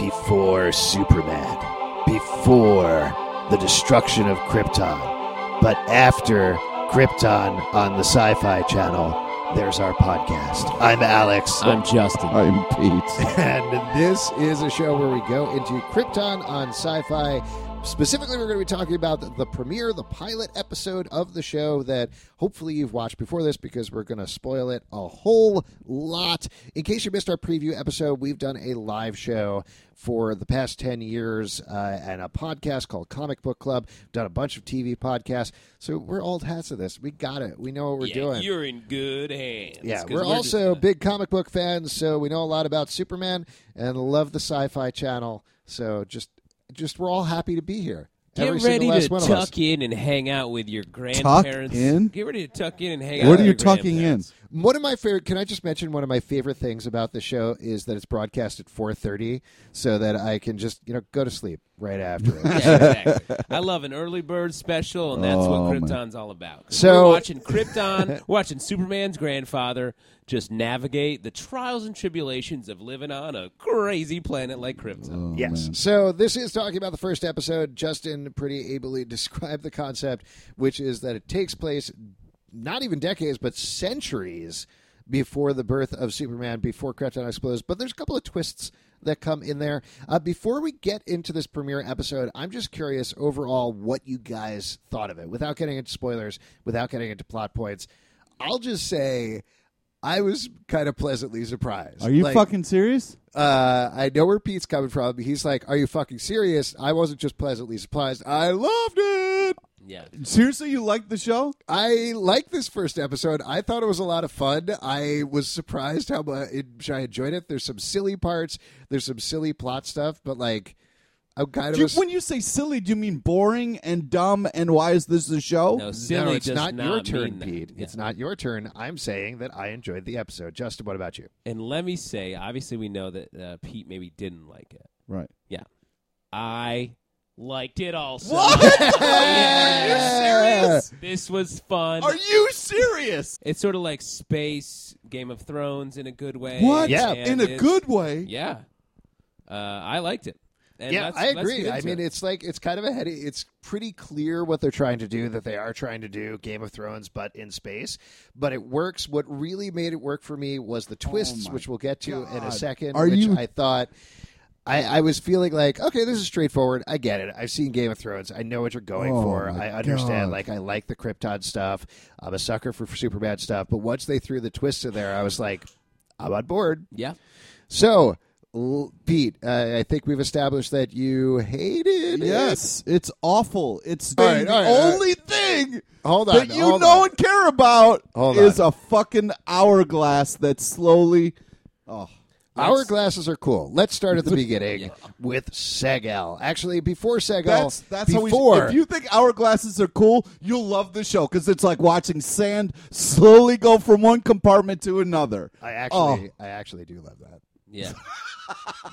before Superman, before the destruction of Krypton, but after Krypton on the Sci Fi Channel. There's our podcast. I'm Alex. I'm Justin. I'm Pete. And this is a show where we go into Krypton on sci fi. Specifically, we're going to be talking about the, the premiere, the pilot episode of the show that hopefully you've watched before this because we're going to spoil it a whole lot. In case you missed our preview episode, we've done a live show for the past 10 years uh, and a podcast called Comic Book Club. We've done a bunch of TV podcasts. So we're old hats of this. We got it. We know what we're yeah, doing. You're in good hands. Yeah, we're, just, also uh, big comic book fans, so we know a lot about Superman and love the Sci-Fi Channel. So just, just we're all happy to be here. Get Every ready to one of us. tuck in and hang out with your grandparents. in? Get ready to tuck in and hang out. What with are you your tucking in? grandparents. One of my favorite. Can I just mention one of my favorite things about the show is that it's broadcast at 4:30, so that I can just you know go to sleep right after it. Yeah, exactly. I love an early bird special, and that's Oh, what man. Krypton's all about. So- we're watching Krypton, we're watching Superman's grandfather just navigate the trials and tribulations of living on a crazy planet like Krypton. Oh, yes. So this is talking about the first episode. Justin pretty ably described the concept, which is that it takes place not even decades, but centuries before the birth of Superman, before Krypton explodes. But there's a couple of twists that come in there. Uh, before we get into this premiere episode, I'm just curious overall what you guys thought of it, without getting into spoilers, without getting into plot points. I'll just say. I was kind of pleasantly surprised. Are you Like, fucking serious? uh, I know where Pete's coming from. He's like, "Are you fucking serious?" I wasn't just pleasantly surprised. I loved it. Yeah. Seriously, you liked the show? I liked this first episode. I thought it was a lot of fun. I was surprised how much I enjoyed it. There's some silly parts. There's some silly plot stuff, but like, I'm kind Do you, of a, when you say silly, do you mean boring and dumb? And why is this a show? No, silly no, it's does not, your turn. Pete. Yeah. It's not your turn. I'm saying that I enjoyed the episode. Justin, what about you? And let me say, obviously, we know that uh, Pete maybe didn't like it. Right. Yeah. I liked it also. What? Are you serious? This was fun. Are you serious? It's sort of like space Game of Thrones in a good way. What? Yeah. and In a good way. Yeah. Uh, I liked it. And yeah, let's- I agree. get I mean, it. it's like it's kind of a heady. It's pretty clear what they're trying to do. That they are trying to do Game of Thrones, but in space. But it works. What really made it work for me was the twists, my which we'll get to in a second. Are which you- I thought. I, I was feeling like, okay, this is straightforward. I get it. I've seen Game of Thrones. I know what you're going Oh, for. I understand. God. Like, I like the Krypton stuff. I'm a sucker for, for Superman stuff. But once they threw the twist in there, I was like, I'm on board. yeah. So, L- Pete, uh, I think we've established that you hated it. Yes, it's awful. It's All the right, all right, all right. only thing Hold on. that you hold know on. and care about Hold is on. a fucking hourglass that slowly. Oh, Hourglasses are cool. Let's start at the beginning with Seg-El. Actually, before Seg-El, that's that's how we. before If you think hourglasses are cool, you'll love the show because it's like watching sand slowly go from one compartment to another. I actually, Oh. I actually do love that. Yeah.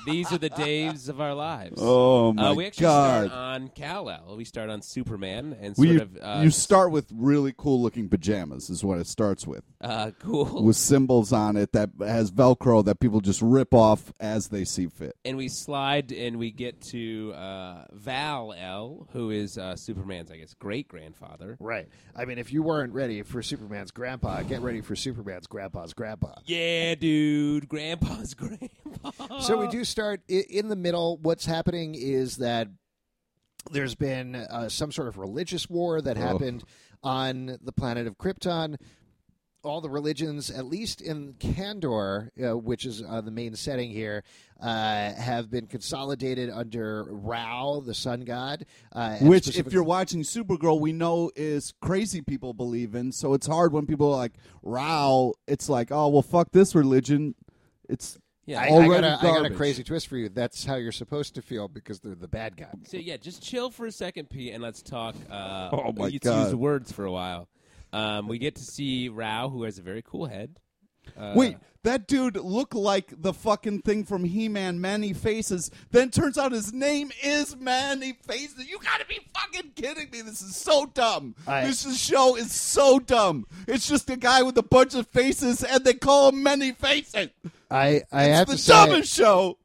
These are the days of our lives. Oh my uh, we actually god! start on Kal El. We start on Superman and Well, sort you, of uh, you start with really cool looking pajamas is what it starts with uh, cool. with symbols on it that has velcro that people just rip off as they see fit and we slide and we get to uh, Val El, who is uh, Superman's, I guess, great grandfather. Right. I mean, if you weren't ready for Superman's grandpa, get ready for Superman's grandpa's grandpa. Yeah, dude, Grandpa's grandpa. So we do start in the middle. What's happening is that there's been uh, some sort of religious war that happened on the planet of Krypton. All the religions, at least in Kandor, uh, which is uh, the main setting here, uh, have been consolidated under Rao, the sun god. Uh, which if you're watching supergirl we know is crazy people believe in so it's hard when people are like Rao it's like oh well fuck this religion it's yeah. I, I got a, I got a crazy twist for you. That's how you're supposed to feel because they're the bad guy. So yeah, just chill for a second, Pete, and let's talk. Uh, Oh, my let's God. use words for a while. Um, we get to see Rao, who has a very cool head. Uh, Wait, that dude looked like the fucking thing from He-Man, Many Faces. Then turns out his name is Many Faces. You gotta be fucking kidding me! This is so dumb. I- this is- show is so dumb. It's just a guy with a bunch of faces, and they call him Many Faces. I I It's have the to say, dumbest show.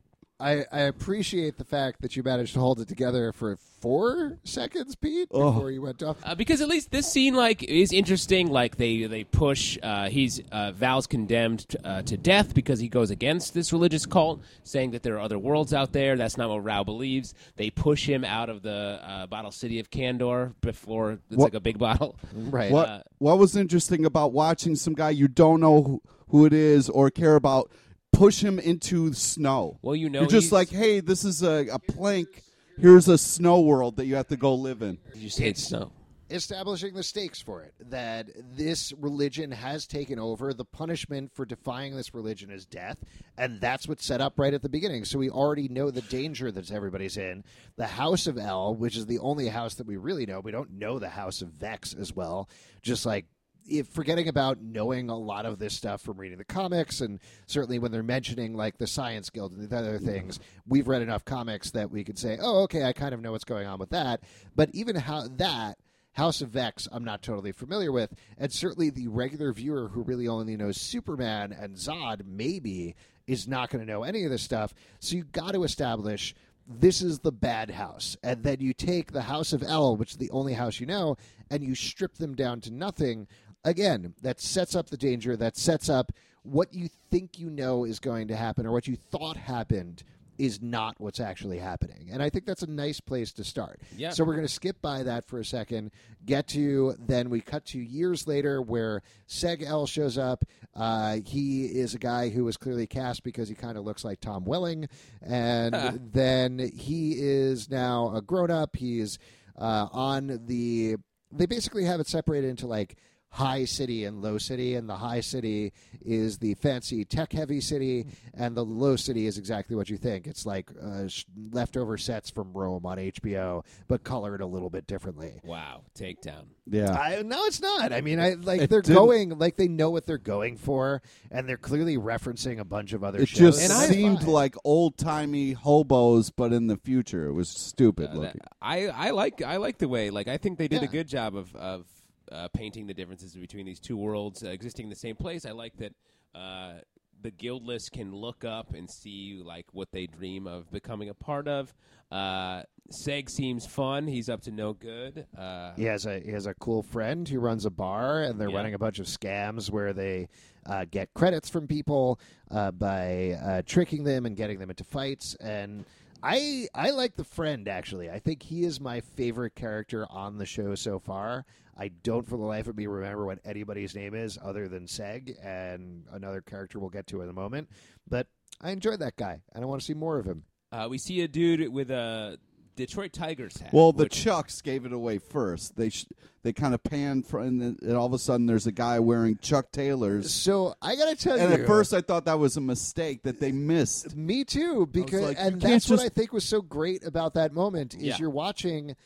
I, I appreciate the fact that you managed to hold it together for four seconds, Pete, Oh. before you went off. Uh, because at least this scene like is interesting. Like they they push. Uh, he's uh, Val's condemned to, uh, to death because he goes against this religious cult, saying that there are other worlds out there. That's not what Rao believes. They push him out of the uh, bottle city of Kandor before it's What- like a big bottle. Right. What Uh, What was interesting about watching some guy you don't know who, who it is or care about push him into snow? Well, you know you're just he's- like, hey, this is a, a plank. Here's a snow world that you have to go live in. You say It's- no. establishing the stakes for it that this religion has taken over the punishment for defying this religion is death and that's what's set up right at the beginning so we already know the danger that everybody's in the house of el which is the only house that we really know we don't know the house of vex as well just like if forgetting about knowing a lot of this stuff from reading the comics and certainly when they're mentioning like the science guild and the other mm-hmm. things we've read enough comics that we could say oh okay i kind of know what's going on with that but even how that House of Vex, I'm not totally familiar with, and certainly the regular viewer who really only knows Superman and Zod, maybe, is not going to know any of this stuff. So you got to establish this is the bad house, and then you take the House of El, which is the only house you know, and you strip them down to nothing. Again, that sets up the danger. That sets up what you think you know is going to happen, or what you thought happened is not what's actually happening. And I think that's a nice place to start. Yeah. So we're going to skip by that for a second, get to then we cut to years later where Seg-El shows up. Uh, he is a guy who was clearly cast because he kind of looks like Tom Welling. And then he is now a grown up. He's uh, on the. They basically have it separated into like high city and low city and the high city is the fancy tech heavy city and the low city is exactly what you think it's like uh, sh- leftover sets from rome on hbo but colored a little bit differently Wow, takedown. Yeah. I, no, it's not. I mean, I like It they're didn't- going like they know what they're going for, and they're clearly referencing a bunch of other It shows. just And I- seemed Fine. like old timey hobos, but in the future. It was stupid Uh, looking. that- I I like I like the way like I think they did Yeah. a good job of of uh, painting the differences between these two worlds uh, existing in the same place. I like that uh, the guildless can look up and see like what they dream of becoming a part of. Uh, Seg seems fun. He's up to no good. Uh, he has a he has a cool friend who runs a bar, and they're Yeah. running a bunch of scams where they uh, get credits from people uh, by uh, tricking them and getting them into fights. And I I like the friend actually. I think he is my favorite character on the show so far. I don't for the life of me remember what anybody's name is other than Seg and another character we'll get to in a moment. But I enjoyed that guy, and I want to see more of him. uh, we see a dude with a Detroit Tigers hat. Well, the which- Chucks gave it away first. They sh- they kind of panned, for, and, then, and all of a sudden there's a guy wearing Chuck Taylors. So I gotta tell And you, at first I thought that was a mistake that they missed. Me too, because like, and can't that's what I think was so great about that moment is Yeah. you're watching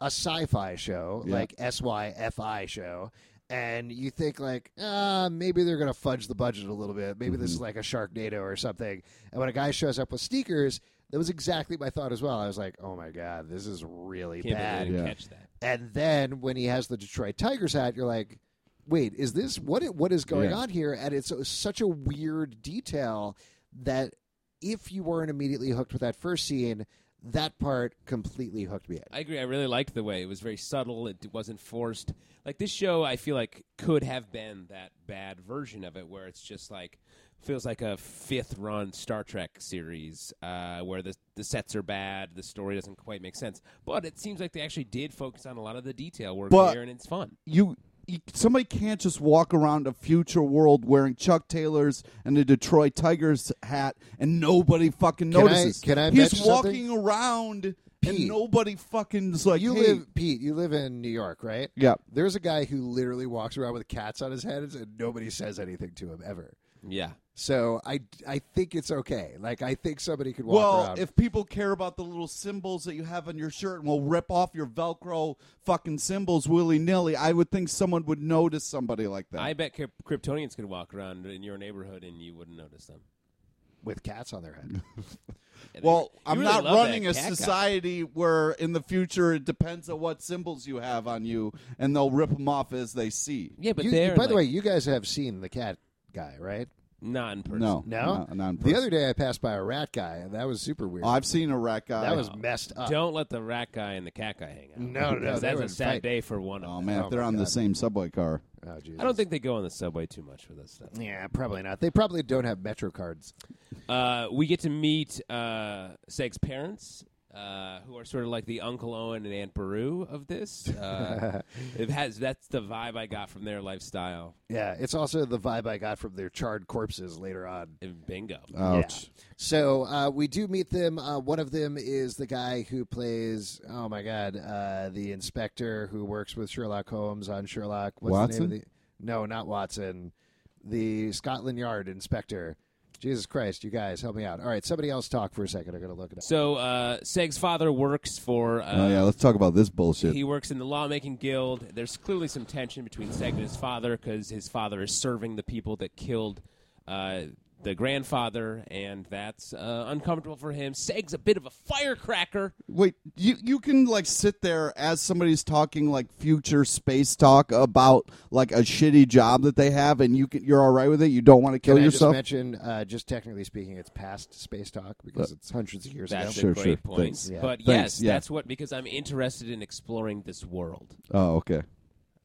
a sci-fi show Yeah. like SYFI show, and you think like, ah, maybe they're gonna fudge the budget a little bit. Maybe this is Mm-hmm. like a Sharknado or something. And when a guy shows up with sneakers, that was exactly my thought as well. I was like, oh my god, this is really can't bad. Yeah. catch that. And then when he has the Detroit Tigers hat, you're like, wait, is this what? What is going Yeah. on here? And it's such a weird detail that if you weren't immediately hooked with that first scene, that part completely hooked me in. I agree. I really liked the way it was very subtle. It wasn't forced. Like this show, I feel like could have been that bad version of it, where it's just like feels like a fifth run Star Trek series, uh, where the the sets are bad, the story doesn't quite make sense. But it seems like they actually did focus on a lot of the detail work But- here, and it's fun. You, you somebody can't just walk around a future world wearing Chuck Taylors and a Detroit Tigers hat and nobody fucking Can I- notices. can I He's mention walking around Pete. and nobody fucking is like, you hey, live, Pete. You live in New York, right? Yeah. There's a guy who literally walks around with cats on his head, and nobody says anything to him ever. Yeah, So I, I think it's okay. Like I think somebody could walk around. Well, around. if people care about the little symbols that you have on your shirt and will rip off your Velcro fucking symbols willy nilly, I would think someone would notice somebody like that. I bet Kryp- Kryptonians could walk around in your neighborhood and you wouldn't notice them. with cats on their head. Yeah, they- well, you I'm really not love that running a cat guy. society where in the future it depends on what symbols you have on you, and they'll rip them off as they see. Yeah, but You- they're by the way, you guys have seen the cat guy, right? Not in person. No, No, not, not in the other day I passed by a rat guy, and that was super weird. I've seen a rat guy. that was messed up. Don't let the rat guy and the cat guy hang out. No, no, no, they that's would a sad fight. day for one of Oh them. man, Oh, if they're my on the same subway car. Oh, Jesus. I don't think they go on the subway too much for this stuff. Yeah, probably not. They probably don't have Metro cards. Uh, we get to meet uh, Seg's parents, uh, who are sort of like the Uncle Owen and Aunt Beru of this. Uh, it has that's the vibe I got from their lifestyle. Yeah, it's also the vibe I got from their charred corpses later on. And Bingo. Ouch. So uh, we do meet them. Uh, one of them is the guy who plays, oh my god, uh, the inspector who works with Sherlock Holmes on Sherlock. What's Watson? the name of the? No, not Watson. The Scotland Yard inspector. Jesus Christ, you guys, help me out. All right, somebody else talk for a second. I'm going to look it up. So uh, Seg's father works for. Uh, oh yeah, let's talk about this bullshit. He works in the lawmaking guild. There's clearly some tension between Seg and his father because his father is serving the people that killed uh, the grandfather, and that's uh, uncomfortable for him. Seg's a bit of a firecracker. Wait, you you can like sit there as somebody's talking like future space talk about like a shitty job that they have, and you can, you're all right with it. You don't want to kill Can I yourself. just mention, uh, just technically speaking, it's past space talk because it's hundreds of years That's ago. a Sure, great sure. point. Thanks. Yeah. But Thanks, yes, yeah. that's what because I'm interested in exploring this world. oh, okay.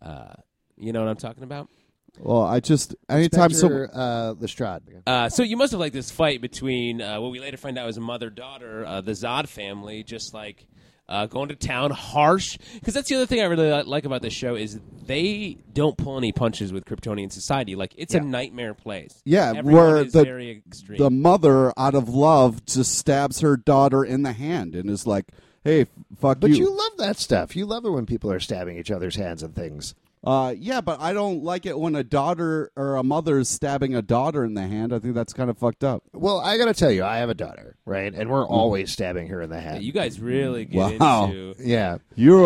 Uh, you know what I'm talking about? Well, I just anytime some Inspector, uh, Lestrade. Uh, so you must have liked this fight between uh, what we later find out was a mother daughter, uh, the Zod family, just like uh, going to town harsh. Because that's the other thing I really like about this show is they don't pull any punches with Kryptonian society. Like it's Yeah. a nightmare place. Yeah, Everyone where is the- very extreme. the mother, out of love, just stabs her daughter in the hand and is like, "Hey, f- fuck But you." you love that stuff. You love it when people are stabbing each other's hands and things. Uh, yeah, but I don't like it when a daughter or a mother is stabbing a daughter in the hand. I think that's kind of fucked up. Well, I got to tell you, I have a daughter, right? And we're always stabbing her in the Yeah, head. you guys really get Wow. into. yeah. You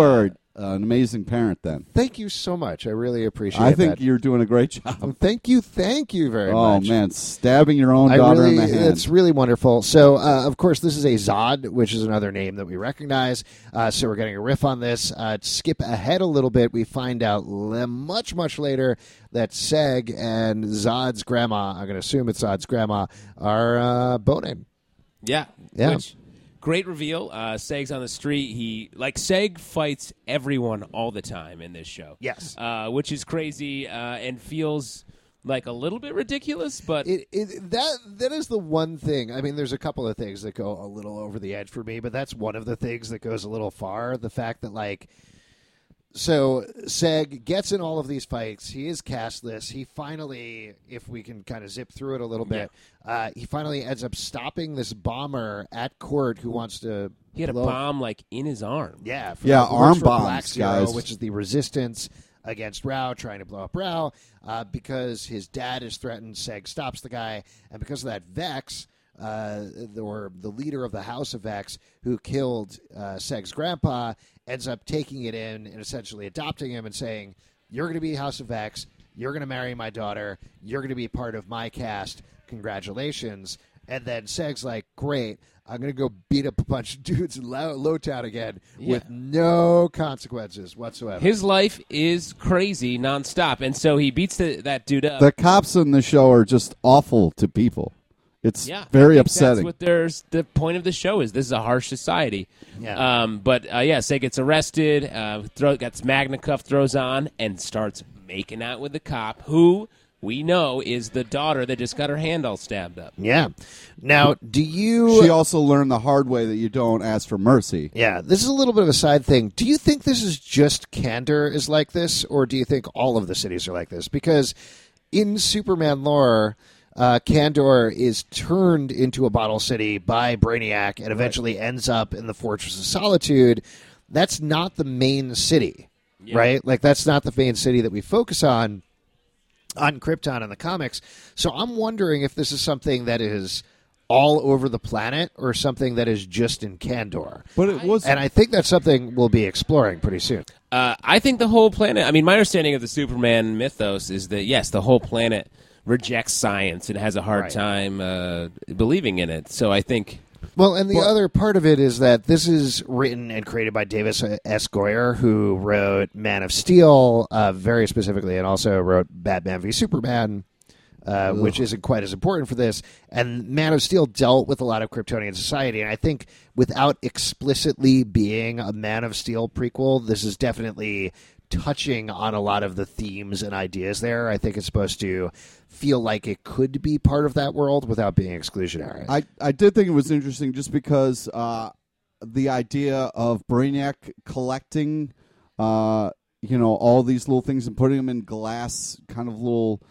are an amazing parent. Then Thank you so much. I really appreciate it. I think that. you're doing a great job. Thank you. Thank you very Oh much. Oh, man, stabbing your own I daughter really, in the hand. it's really wonderful. So, uh, of course, this is a Zod, which is another name that we recognize. Uh, so, we're getting a riff on this. Uh, to skip ahead a little bit, we find out le- much, much later that Seg and Zod's grandma, I'm going to assume it's Zod's grandma, are uh, boning. Yeah. Yeah. Which, great reveal. Uh, Seg's on the street. He like Seg fights everyone all the time in this show. Yes. Uh, which is crazy uh, and feels like a little bit ridiculous, but It, it that that is the one thing. I mean, there's a couple of things that go a little over the edge for me, but that's one of the things that goes a little far. The fact that like, so Seg gets in all of these fights. He is castless. He finally, if we can kind of zip through it a little bit, uh, he finally ends up stopping this bomber at court who wants to. he had a bomb like in his arm. Yeah, for, Yeah, works arm bombs, Black Zero, guys. which is the resistance against Rao, trying to blow up Rao, uh, because his dad is threatened. Seg stops the guy, and because of that, Vex, uh, the- or the leader of the House of Vex who killed uh, Seg's grandpa, ends up taking it in and essentially adopting him and saying, "You're going to be House of Vex. You're going to marry my daughter. You're going to be part of my cast. Congratulations." And then Seg's like, "Great." I'm gonna go beat up a bunch of dudes in Low, Lowtown again with no consequences whatsoever. His life is crazy nonstop, and so he beats the, that dude up. the cops in the show are just awful to people. It's yeah, very I think upsetting. That's what there's the point of the show is. This is a harsh society. Yeah. Um, but uh, yeah, Say gets arrested. Uh, throw, gets Magna cuff throws on and starts making out with the cop, who we know is the daughter that just got her hand all stabbed up. yeah. Now, do you? she also learned the hard way that you don't ask for mercy. yeah, this is a little bit of a side thing. Do you think this is just Kandor is like this, or do you think all of the cities are like this? Because in Superman lore. Uh, Kandor is turned into a bottle city by Brainiac and eventually ends up in the Fortress of Solitude. That's not the main city, right? Like, that's not the main city that we focus on. on Krypton in the comics. So I'm wondering if this is something that is all over the planet or something that is just in Kandor. But it was And I think that's something we'll be exploring pretty soon. Uh, I think the whole planet. I mean, my understanding of the Superman mythos is that yes, the whole planet rejects science and has a hard Right. time uh, believing in it. So I think Well, and the other part of it is that this is written and created by David S. Goyer, who wrote Man of Steel, uh, very specifically, and also wrote Batman v Superman. uh, which isn't quite as important for this. And Man of Steel dealt with a lot of Kryptonian society, and I think without explicitly being a Man of Steel prequel, this is definitely touching on a lot of the themes and ideas there. I think it's supposed to feel like it could be part of that world without being exclusionary. I, I did think it was interesting just because uh, the idea of Brainiac collecting, uh, you know, all these little things and putting them in glass kind of little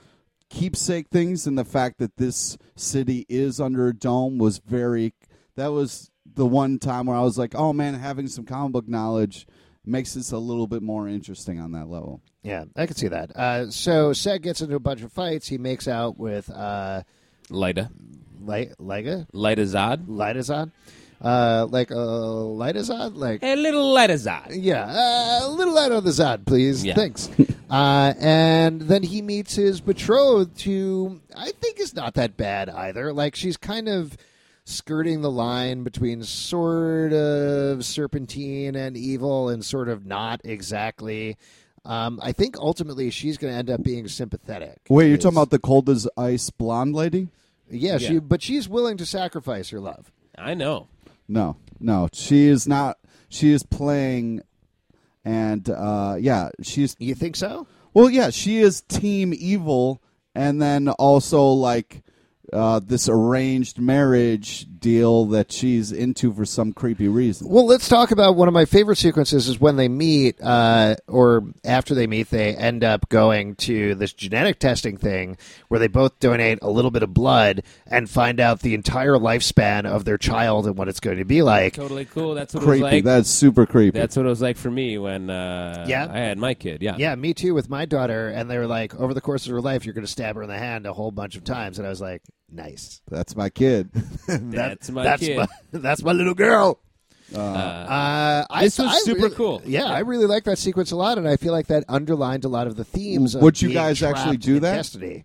keepsake things, and the fact that this city is under a dome was very. That was the one time where I was like, oh man, having some comic book knowledge makes this a little bit more interesting on that level. yeah, I can see that. Uh, so Seg gets into a bunch of fights. He makes out with uh, Lyda. Le- Lega, Lyta Zod. Lyta Zod, uh, like uh, Lyta Zod, like A little Lyta Zod. Yeah, uh, a little out of the Zod, please. Yeah. Thanks. uh, and then he meets his betrothed, who I think is not that bad either. Like she's kind of skirting the line between sort of serpentine and evil, and sort of not exactly. Um, I think ultimately she's going to end up being sympathetic. Wait, you're talking about the cold as ice blonde lady? Yeah, she. Yeah. But she's willing to sacrifice her love. I know. No, no, she is not. She is playing, and uh, yeah, she's You think so? well, yeah, she is team evil, and then also like uh, this arranged marriage deal that she's into for some creepy reason. Well, let's talk about one of my favorite sequences is when they meet, uh, or after they meet, they end up going to this genetic testing thing where they both donate a little bit of blood and find out the entire lifespan of their child and what it's going to be like. Totally cool. That's what creepy. it was like. That's super creepy. That's what it was like for me when uh, Yeah? I had my kid. Yeah. Yeah, me too with my daughter. And they were like, over the course of her life, you're going to stab her in the hand a whole bunch of times. And I was like, nice. That's my kid. That's my that's kid. My, that's my little girl. Uh, Uh, I, This was I super really- cool. Yeah, Yeah. I really like that sequence a lot, and I feel like that underlined a lot of the themes. Of Would you guys actually do that? Destiny.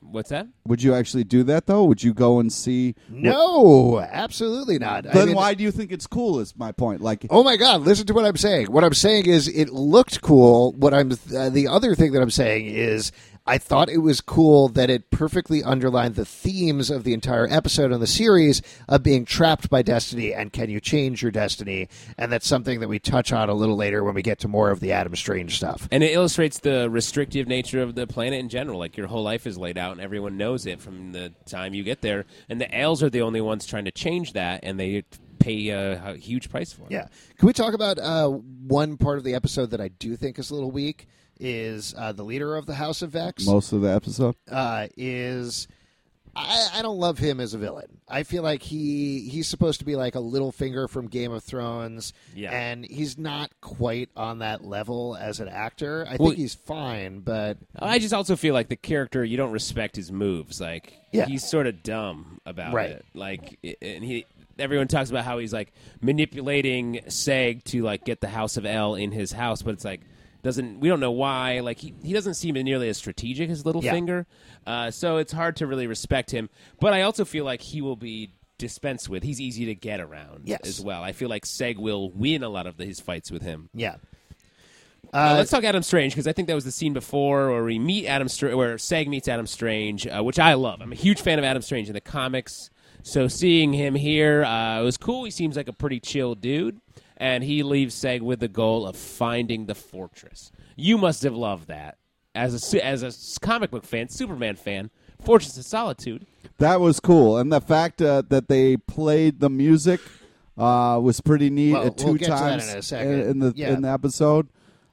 What's that? Would you actually do that though? Would you go and see? No, absolutely not. I Then mean- why do you think it's cool? Is my point. Like, Oh my God! Listen to what I'm saying. What I'm saying is, it looked cool. What I'm uh, the other thing that I'm saying is, I thought it was cool that it perfectly underlined the themes of the entire episode in the series of being trapped by destiny and can you change your destiny, and that's something that we touch on a little later when we get to more of the Adam Strange stuff. And it illustrates the restrictive nature of the planet in general. Like your whole life is laid out, and everyone knows it from the time you get there. And the Ales are the only ones trying to change that, and they pay a, a huge price for it. Yeah. Can we talk about uh, one part of the episode that I do think is a little weak? Is uh, the leader of the House of Vex? most of the episode. uh, is I, I don't love him as a villain. I feel like he he's supposed to be like a Littlefinger from Game of Thrones, Yeah. and he's not quite on that level as an actor. I Well- think he's fine, but I just also feel like the character you don't respect his moves. Like Yeah. he's sort of dumb about Right. it. Like and he everyone talks about how he's like manipulating Seg to like get the House of El in his house, but it's like doesn't we don't know why. Like he, he doesn't seem nearly as strategic as Littlefinger. Uh, so it's hard to really respect him. But I also feel like he will be dispensed with. He's easy to get around Yes. as well. I feel like Seg will win a lot of the, his fights with him. yeah. Uh, Uh, let's talk Adam Strange because I think that was the scene before where we meet Adam, Str- where Seg meets Adam Strange, uh, which I love. I'm a huge fan of Adam Strange in the comics, so seeing him here uh, it was cool. He seems like a pretty chill dude, and he leaves Seg with the goal of finding the fortress. You must have loved that as a as a s- comic book fan, Superman fan. Fortress of Solitude. That was cool, and the fact uh, that they played the music uh, was pretty neat Well, at two we'll get to that times in a second. in the Yeah. in the episode.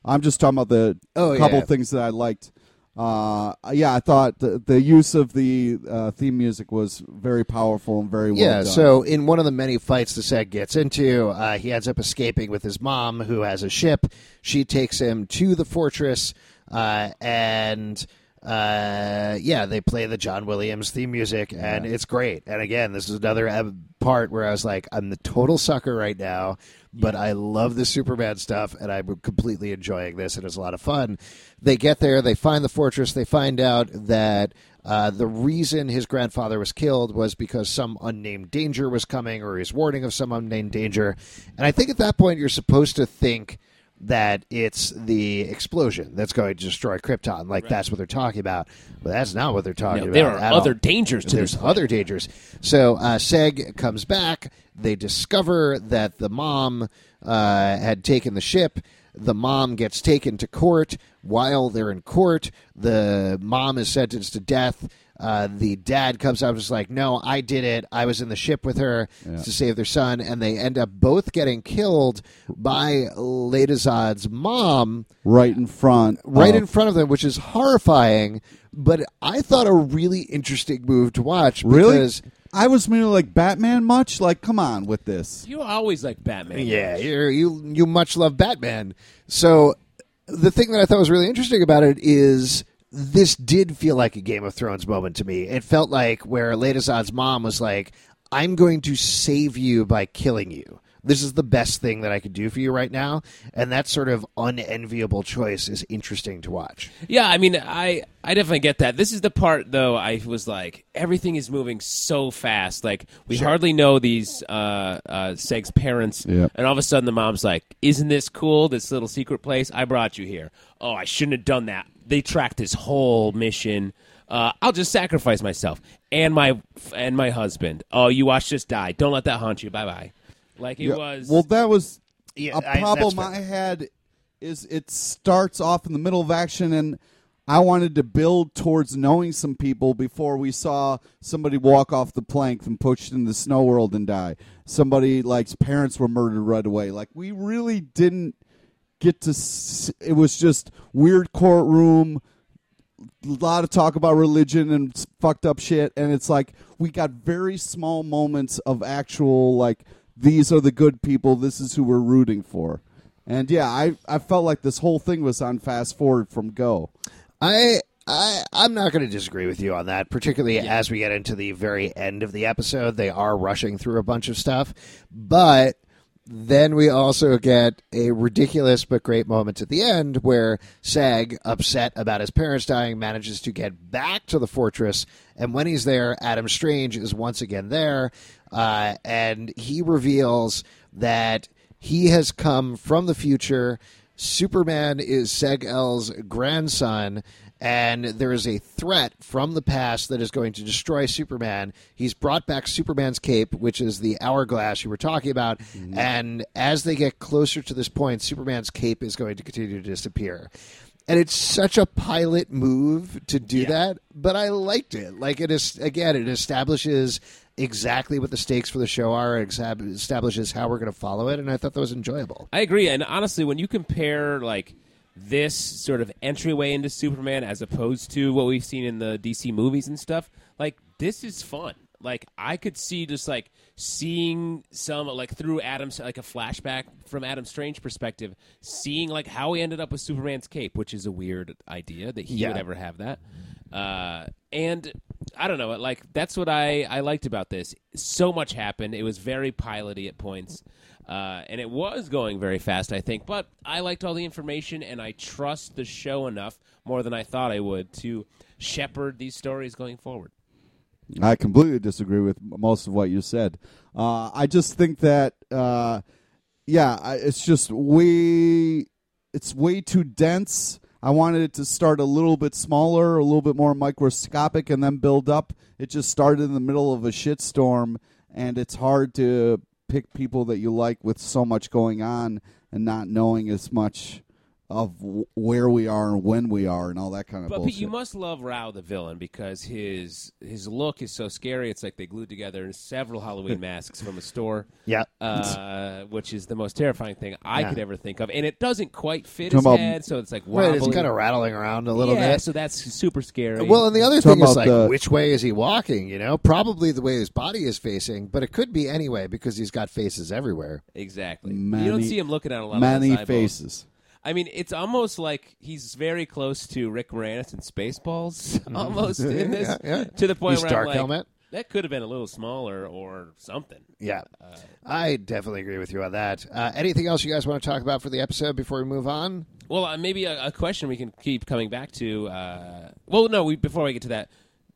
I'm just talking about the Oh, couple yeah. things that I liked. Uh, yeah, I thought the, the use of the uh, theme music was very powerful and very well Yeah, done. so in one of the many fights the Seg gets into, uh, he ends up escaping with his mom, who has a ship. She takes him to the fortress, uh, and uh, yeah, they play the John Williams theme music, and it's great. And again, this is another part where I was like, I'm the total sucker right now, but I love the Superman stuff, and I'm completely enjoying this, and it's a lot of fun. They get there, they find the fortress, they find out that uh, the reason his grandfather was killed was because some unnamed danger was coming, or he's warning of some unnamed danger. And I think at that point, you're supposed to think, that it's the explosion that's going to destroy Krypton. Like that's what they're talking about, but that's not what they're talking No, about. there are other all. dangers to There's other dangers. So uh, Seg comes back. They discover that the mom uh, had taken the ship. The mom gets taken to court. While they're in court, the mom is sentenced to death. Uh, the dad comes up and is like, "No, I did it. I was in the ship with her to save their son." And they end up both getting killed by Lyta Zod's mom right in front, right of- in front of them, which is horrifying. But I thought a really interesting move to watch. Really? Because, I was meaning like Batman much. Like, come on with this. You always like Batman. yeah, you're, you you much love Batman. So the thing that I thought was really interesting about it is this did feel like a Game of Thrones moment to me. It felt like where Lyta Zod's mom was like, "I'm going to save you by killing you." This is the best thing that I could do for you right now, and that sort of unenviable choice is interesting to watch. Yeah, I mean, I I definitely get that. This is the part though. I was like, everything is moving so fast. Like we hardly know these uh, uh, Seg's parents, Yeah. and all of a sudden the mom's like, "Isn't this cool? This little secret place? I brought you here. Oh, I shouldn't have done that. They tracked this whole mission." Uh, I'll just sacrifice myself and my and my husband. Oh, you watch this die. Don't let that haunt you. Bye bye. Like it Yeah, was. Well, that was Yeah, a I- problem that's I, had. Is it starts off in the middle of action, and I wanted to build towards knowing some people before we saw somebody walk off the plank and pushed in the snow world and die. Somebody like's parents were murdered right away. Like we really didn't get to. S- it was just weird courtroom a lot of talk about religion and fucked up shit and it's like we got very small moments of actual like these are the good people this is who we're rooting for and yeah i i felt like this whole thing was on fast forward from go I I I'm not going to disagree with you on that, particularly as we get into the very end of the episode. They are rushing through a bunch of stuff, but then we also get a ridiculous but great moment at the end where Sag, upset about his parents dying, manages to get back to the fortress. And when he's there, Adam Strange is once again there. Uh, and he reveals that he has come from the future. Superman is Seg El's grandson, and there is a threat from the past that is going to destroy Superman. He's brought back Superman's cape, which is the hourglass you were talking about, mm-hmm. and as they get closer to this point, Superman's cape is going to continue to disappear. And it's such a pilot move to do that, but I liked it. Like it is again, it establishes exactly what the stakes for the show are, it establishes how we're going to follow it, and I thought that was enjoyable. I agree, and honestly, when you compare like this sort of entryway into Superman as opposed to what we've seen in the DC movies and stuff, like this is fun. Like I could see just like seeing some like through Adam's like a flashback from Adam Strange perspective, seeing like how he ended up with Superman's cape, which is a weird idea that he Yeah. would ever have that. Uh, and I don't know, like that's what I I liked about this. So much happened. It was very piloty at points. Uh, and it was going very fast, I think. But I liked all the information, and I trust the show enough more than I thought I would to shepherd these stories going forward. I completely disagree with most of what you said. Uh, I just think that, uh, yeah, it's just way, it's way too dense. I wanted it to start a little bit smaller, a little bit more microscopic, and then build up. It just started in the middle of a shitstorm, and it's hard to pick people that you like with so much going on and not knowing as much of w- where we are and when we are and all that kind of stuff. But bullshit. Pete, you must love Rao the villain because his his look is so scary. It's like they glued together several Halloween masks from a store. Yeah. uh, which is the most terrifying thing I Yeah. could ever think of, and it doesn't quite fit Talking his about- head, so it's like Right, it's kind of rattling around a little yeah, bit. so that's super scary. Well, and the other Talking thing is like, the- which way is he walking? You know, probably the way his body is facing, but it could be anyway because he's got faces everywhere. exactly. Many- you don't see him looking at a lot many of those eyeballs. faces. I mean, it's almost like he's very close to Rick Moranis in Spaceballs, almost in this, Yeah, yeah. to the point where dark I'm like, helmet. that could have been a little smaller or something. Yeah, I definitely agree with you on that. Uh, anything else you guys want to talk about for the episode before we move on? Well, uh, maybe a, a question we can keep coming back to. Uh, well, no, we, before we get to that,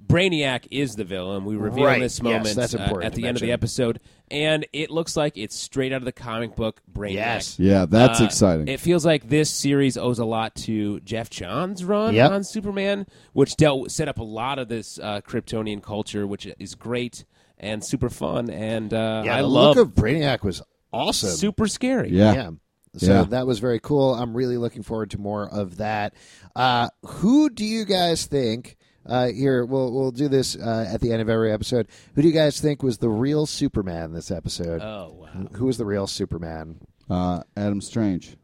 Brainiac is the villain. We reveal Right, this yes, moment that's uh, at to the end of the episode, and it looks like it's straight out of the comic book Brainiac. Yes. Yeah, that's Uh, exciting. It feels like this series owes a lot to Geoff Johns' run Yep. on Superman, which dealt set up a lot of this uh, Kryptonian culture, which is great and super fun. And uh, Yeah, I the love look of Brainiac was awesome. super scary. yeah. Yeah. So Yeah. that was very cool. I'm really looking forward to more of that. Uh, who do you guys think? Uh, here, we'll we'll do this uh, at the end of every episode. Who do you guys think was the real Superman this episode? Oh wow. Who was the real Superman? Uh, Adam Strange.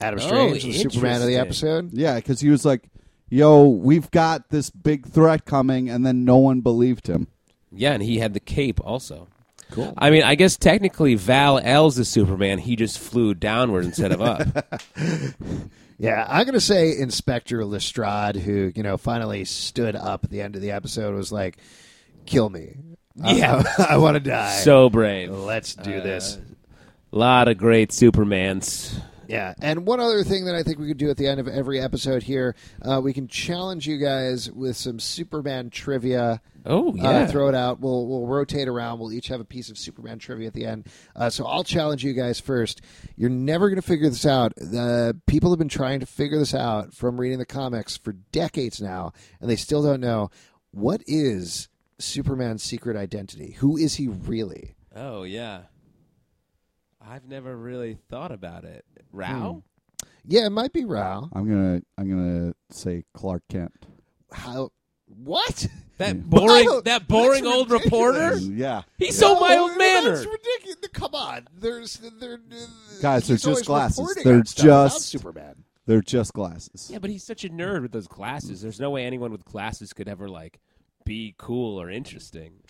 Adam Oh, Strange, the Superman of the episode. Yeah, because he was like, "Yo, we've got this big threat coming," and then no one believed him. Yeah, and he had the cape also. Cool. I mean, I guess technically Val-El's the Superman. He just flew downward instead of up. Yeah, I'm gonna say Inspector Lestrade, who you know finally stood up at the end of the episode, was like, "Kill me, I- Yeah. I, want to die." so brave. let's do this. A lot of great Supermans. Yeah, and one other thing that I think we could do at the end of every episode here, uh, we can challenge you guys with some Superman trivia. Oh Uh, yeah. throw it out. We'll we'll rotate around. We'll each have a piece of Superman trivia at the end. Uh, so I'll challenge you guys first. You're never going to figure this out. Uh, people have been trying to figure this out from reading the comics for decades now, and they still don't know what is Superman's secret identity. Who is he really? oh yeah. I've never really thought about it. Rao? Hmm. Yeah, it might be Rao. I'm gonna, I'm gonna say Clark Kent. How? What? That Yeah. boring Wow, that boring that's old ridiculous. reporter? Yeah, He's so No, mild That's mannered. ridiculous. Come on, there's there, Guys, they're he's just always glasses. reporting They're on stuff about just- Superman. they're just glasses. Yeah, but he's such a nerd with those glasses. There's no way anyone with glasses could ever like be cool or interesting.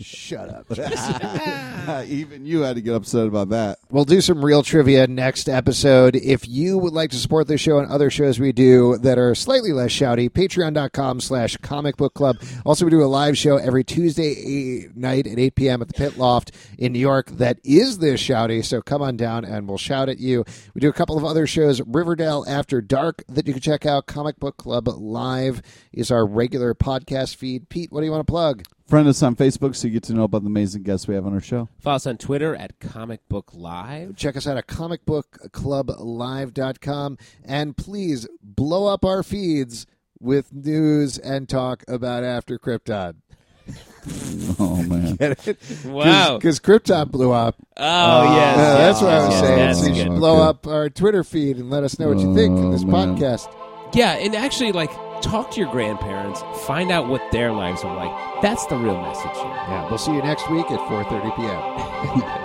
Shut up. Even you had to get upset about that. We'll do some real trivia next episode. If you would like to support this show and other shows we do that are slightly less shouty, patreon.com slash comic book club. Also, we do a live show every Tuesday night at 8 p.m. at the Pit Loft in New York that is this shouty. So come on down and we'll shout at you. We do a couple of other shows, Riverdale After Dark, that you can check out. Comic Book Club Live is our regular podcast feed. Pete, what do you want to plug? Friend us on Facebook so you get to know about the amazing guests we have on our show. Follow us on Twitter at Comic Book Live. Check us out at comicbookclublive.com and please blow up our feeds with news and talk about After Krypton. Oh man, Get it? Wow. Because Krypton blew up. Oh yes, uh, Yeah, yes, that's what I was yes, saying. that's so you should good. blow Okay. up our Twitter feed and let us know what you think in Oh, this man. podcast. Yeah, and actually, like, talk to your grandparents. Find out what their lives are like. That's the real message here. Yeah, we'll see you next week at 4.30 p.m.